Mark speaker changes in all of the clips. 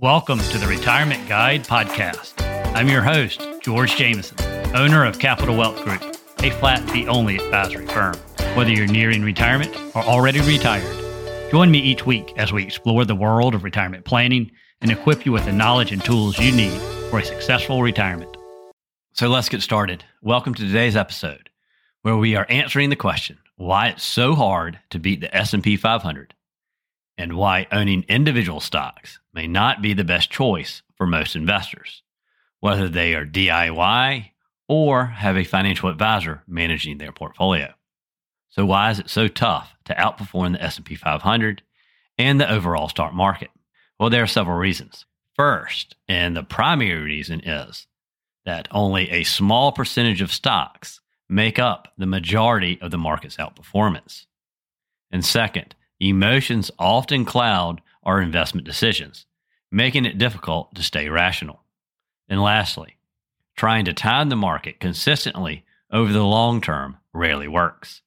Speaker 1: Welcome to the Retirement Guide Podcast. I'm your host, George Jameson, owner of Capital Wealth Group, a flat fee only advisory firm. Whether you're nearing retirement or already retired, join me each week as we explore the world of retirement planning and equip you with the knowledge and tools you need for a successful retirement. So let's get started. Welcome to today's episode, where we are answering the question why it's so hard to beat the S&P 500 and why owning individual stocks may not be the best choice for most investors, whether they are DIY or have a financial advisor managing their portfolio. So why is it so tough to outperform the S&P 500 and the overall stock market? Well, there are several reasons. First, and the primary reason is that only a small percentage of stocks make up the majority of the market's outperformance. And second, Emotions often cloud our investment decisions, making it difficult to stay rational. And lastly, trying to time the market consistently over the long term rarely works.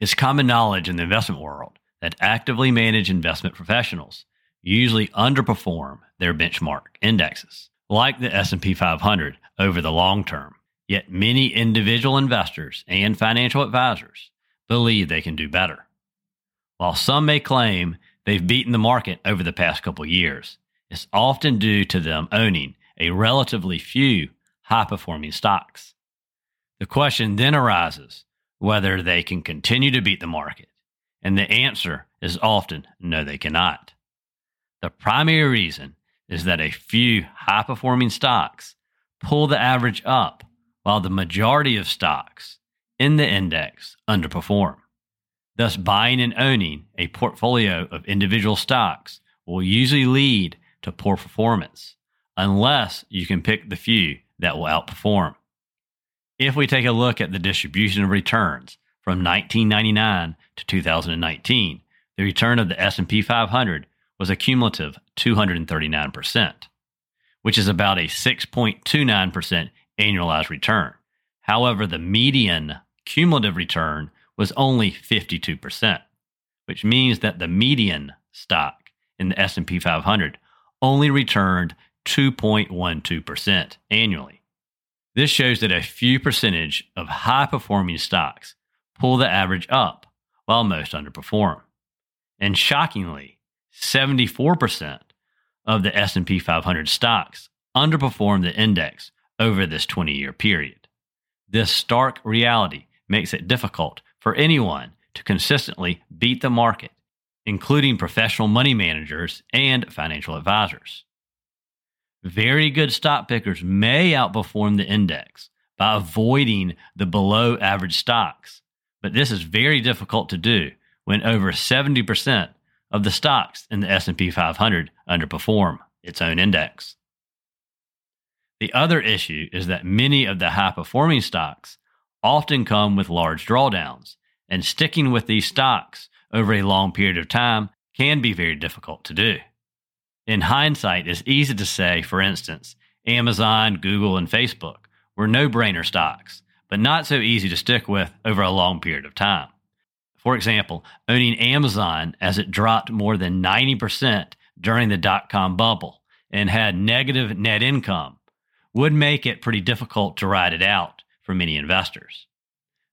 Speaker 1: It's common knowledge in the investment world that actively managed investment professionals usually underperform their benchmark indexes, like the S&P 500 over the long term. Yet many individual investors and financial advisors believe they can do better. While some may claim they've beaten the market over the past couple years, it's often due to them owning a relatively few high performing stocks. The question then arises whether they can continue to beat the market, and the answer is often no, they cannot. The primary reason is that a few high performing stocks pull the average up while the majority of stocks in the index underperform. Thus, buying and owning a portfolio of individual stocks will usually lead to poor performance unless you can pick the few that will outperform. If we take a look at the distribution of returns from 1999 to 2019, the return of the S&P 500 was a cumulative 239%, which is about a 6.29% annualized return. However, the median cumulative return was only 52%, which means that the median stock in the S&P 500 only returned 2.12% annually. This shows that a few percentage of high performing stocks pull the average up while most underperform. And shockingly, 74% of the S&P 500 stocks underperform the index over this 20-year period. This stark reality makes it difficult for anyone to consistently beat the market, including professional money managers and financial advisors. Very good stock pickers may outperform the index by avoiding the below average stocks, but this is very difficult to do when over 70% of the stocks in the S&P 500 underperform its own index. The other issue is that many of the high performing stocks often come with large drawdowns, and sticking with these stocks over a long period of time can be very difficult to do. In hindsight, it's easy to say, for instance, Amazon, Google, and Facebook were no brainer stocks, but not so easy to stick with over a long period of time. For example, owning Amazon as it dropped more than 90% during the dot com bubble and had negative net income would make it pretty difficult to ride it out for many investors.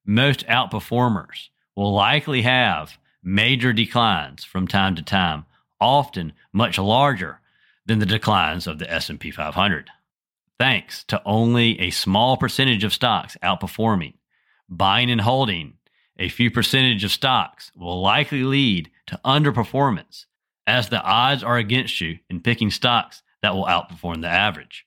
Speaker 1: Most outperformers will likely have major declines from time to time, often much larger than the declines of the S&P 500. Thanks to only a small percentage of stocks outperforming, buying and holding a few percentage of stocks will likely lead to underperformance as the odds are against you in picking stocks that will outperform the average.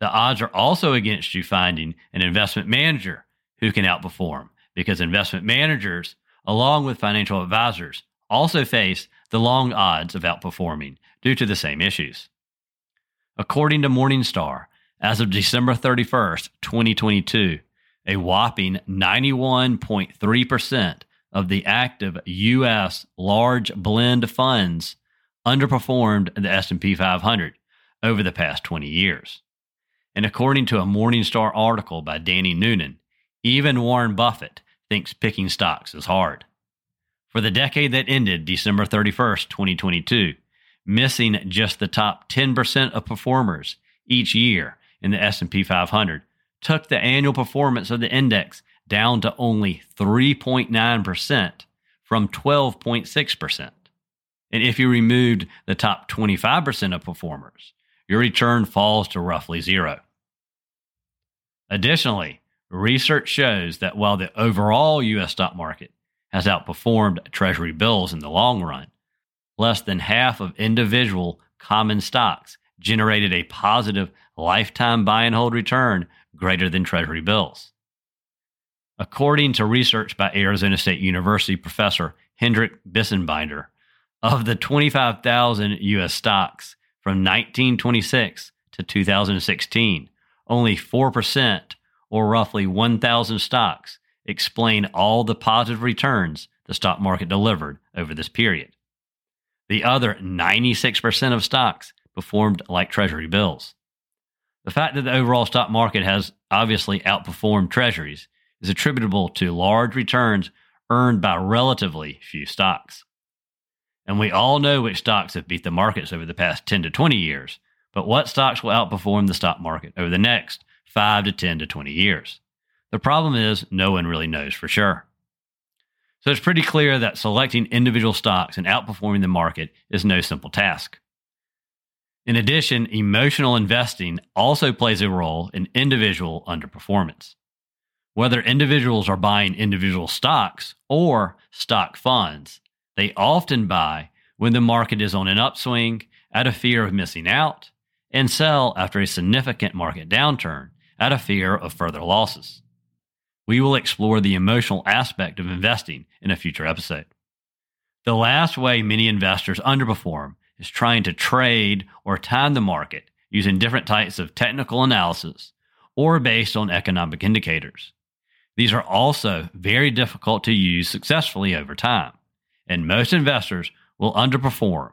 Speaker 1: The odds are also against you finding an investment manager who can outperform because investment managers, along with financial advisors, also face the long odds of outperforming due to the same issues. According to Morningstar, as of December 31st, 2022, a whopping 91.3% of the active US large blend funds underperformed the S&P 500 over the past 20 years. And according to a Morningstar article by Danny Noonan, even Warren Buffett thinks picking stocks is hard. For the decade that ended December 31st, 2022, missing just the top 10% of performers each year in the S&P 500 took the annual performance of the index down to only 3.9% from 12.6%. And if you removed the top 25% of performers, your return falls to roughly zero. Additionally, research shows that while the overall U.S. stock market has outperformed Treasury bills in the long run, less than half of individual common stocks generated a positive lifetime buy and hold return greater than Treasury bills. According to research by Arizona State University professor Hendrik Bessembinder, of the 25,000 U.S. stocks from 1926 to 2016, only 4%, or roughly 1,000 stocks, explain all the positive returns the stock market delivered over this period. The other 96% of stocks performed like Treasury bills. The fact that the overall stock market has obviously outperformed Treasuries is attributable to large returns earned by relatively few stocks. And we all know which stocks have beat the markets over the past 10 to 20 years, but what stocks will outperform the stock market over the next 5 to 10 to 20 years? The problem is no one really knows for sure. So it's pretty clear that selecting individual stocks and outperforming the market is no simple task. In addition, emotional investing also plays a role in individual underperformance. Whether individuals are buying individual stocks or stock funds, they often buy when the market is on an upswing out of fear of missing out and sell after a significant market downturn out of fear of further losses. We will explore the emotional aspect of investing in a future episode. The last way many investors underperform is trying to trade or time the market using different types of technical analysis or based on economic indicators. These are also very difficult to use successfully over time, and most investors will underperform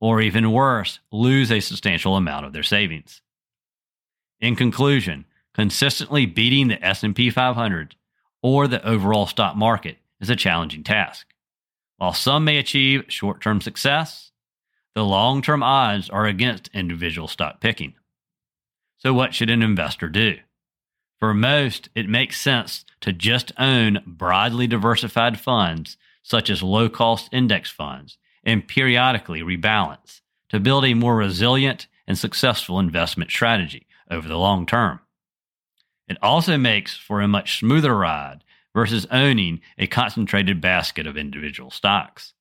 Speaker 1: or even worse, lose a substantial amount of their savings. In conclusion, consistently beating the S&P 500 or the overall stock market is a challenging task. While some may achieve short-term success, the long-term odds are against individual stock picking. So what should an investor do? For most, it makes sense to just own broadly diversified funds such as low-cost index funds and periodically rebalance to build a more resilient and successful investment strategy over the long term. It also makes for a much smoother ride versus owning a concentrated basket of individual stocks.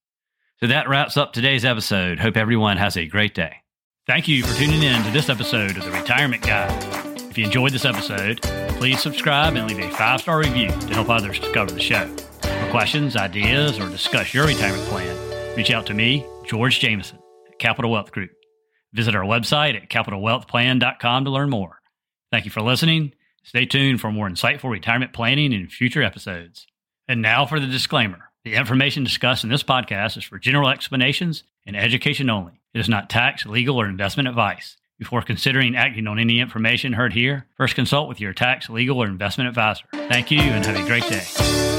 Speaker 1: So that wraps up today's episode. Hope everyone has a great day. Thank you for tuning in to this episode of the Retirement Guide. If you enjoyed this episode, please subscribe and leave a five star review to help others discover the show. For questions, ideas, or discuss your retirement plan, reach out to me, George Jameson, at Capital Wealth Group. Visit our website at capitalwealthplan.com to learn more. Thank you for listening. Stay tuned for more insightful retirement planning in future episodes. And now for the disclaimer. The information discussed in this podcast is for general explanations and education only. It is not tax, legal, or investment advice. Before considering acting on any information heard here, first consult with your tax, legal, or investment advisor. Thank you and have a great day.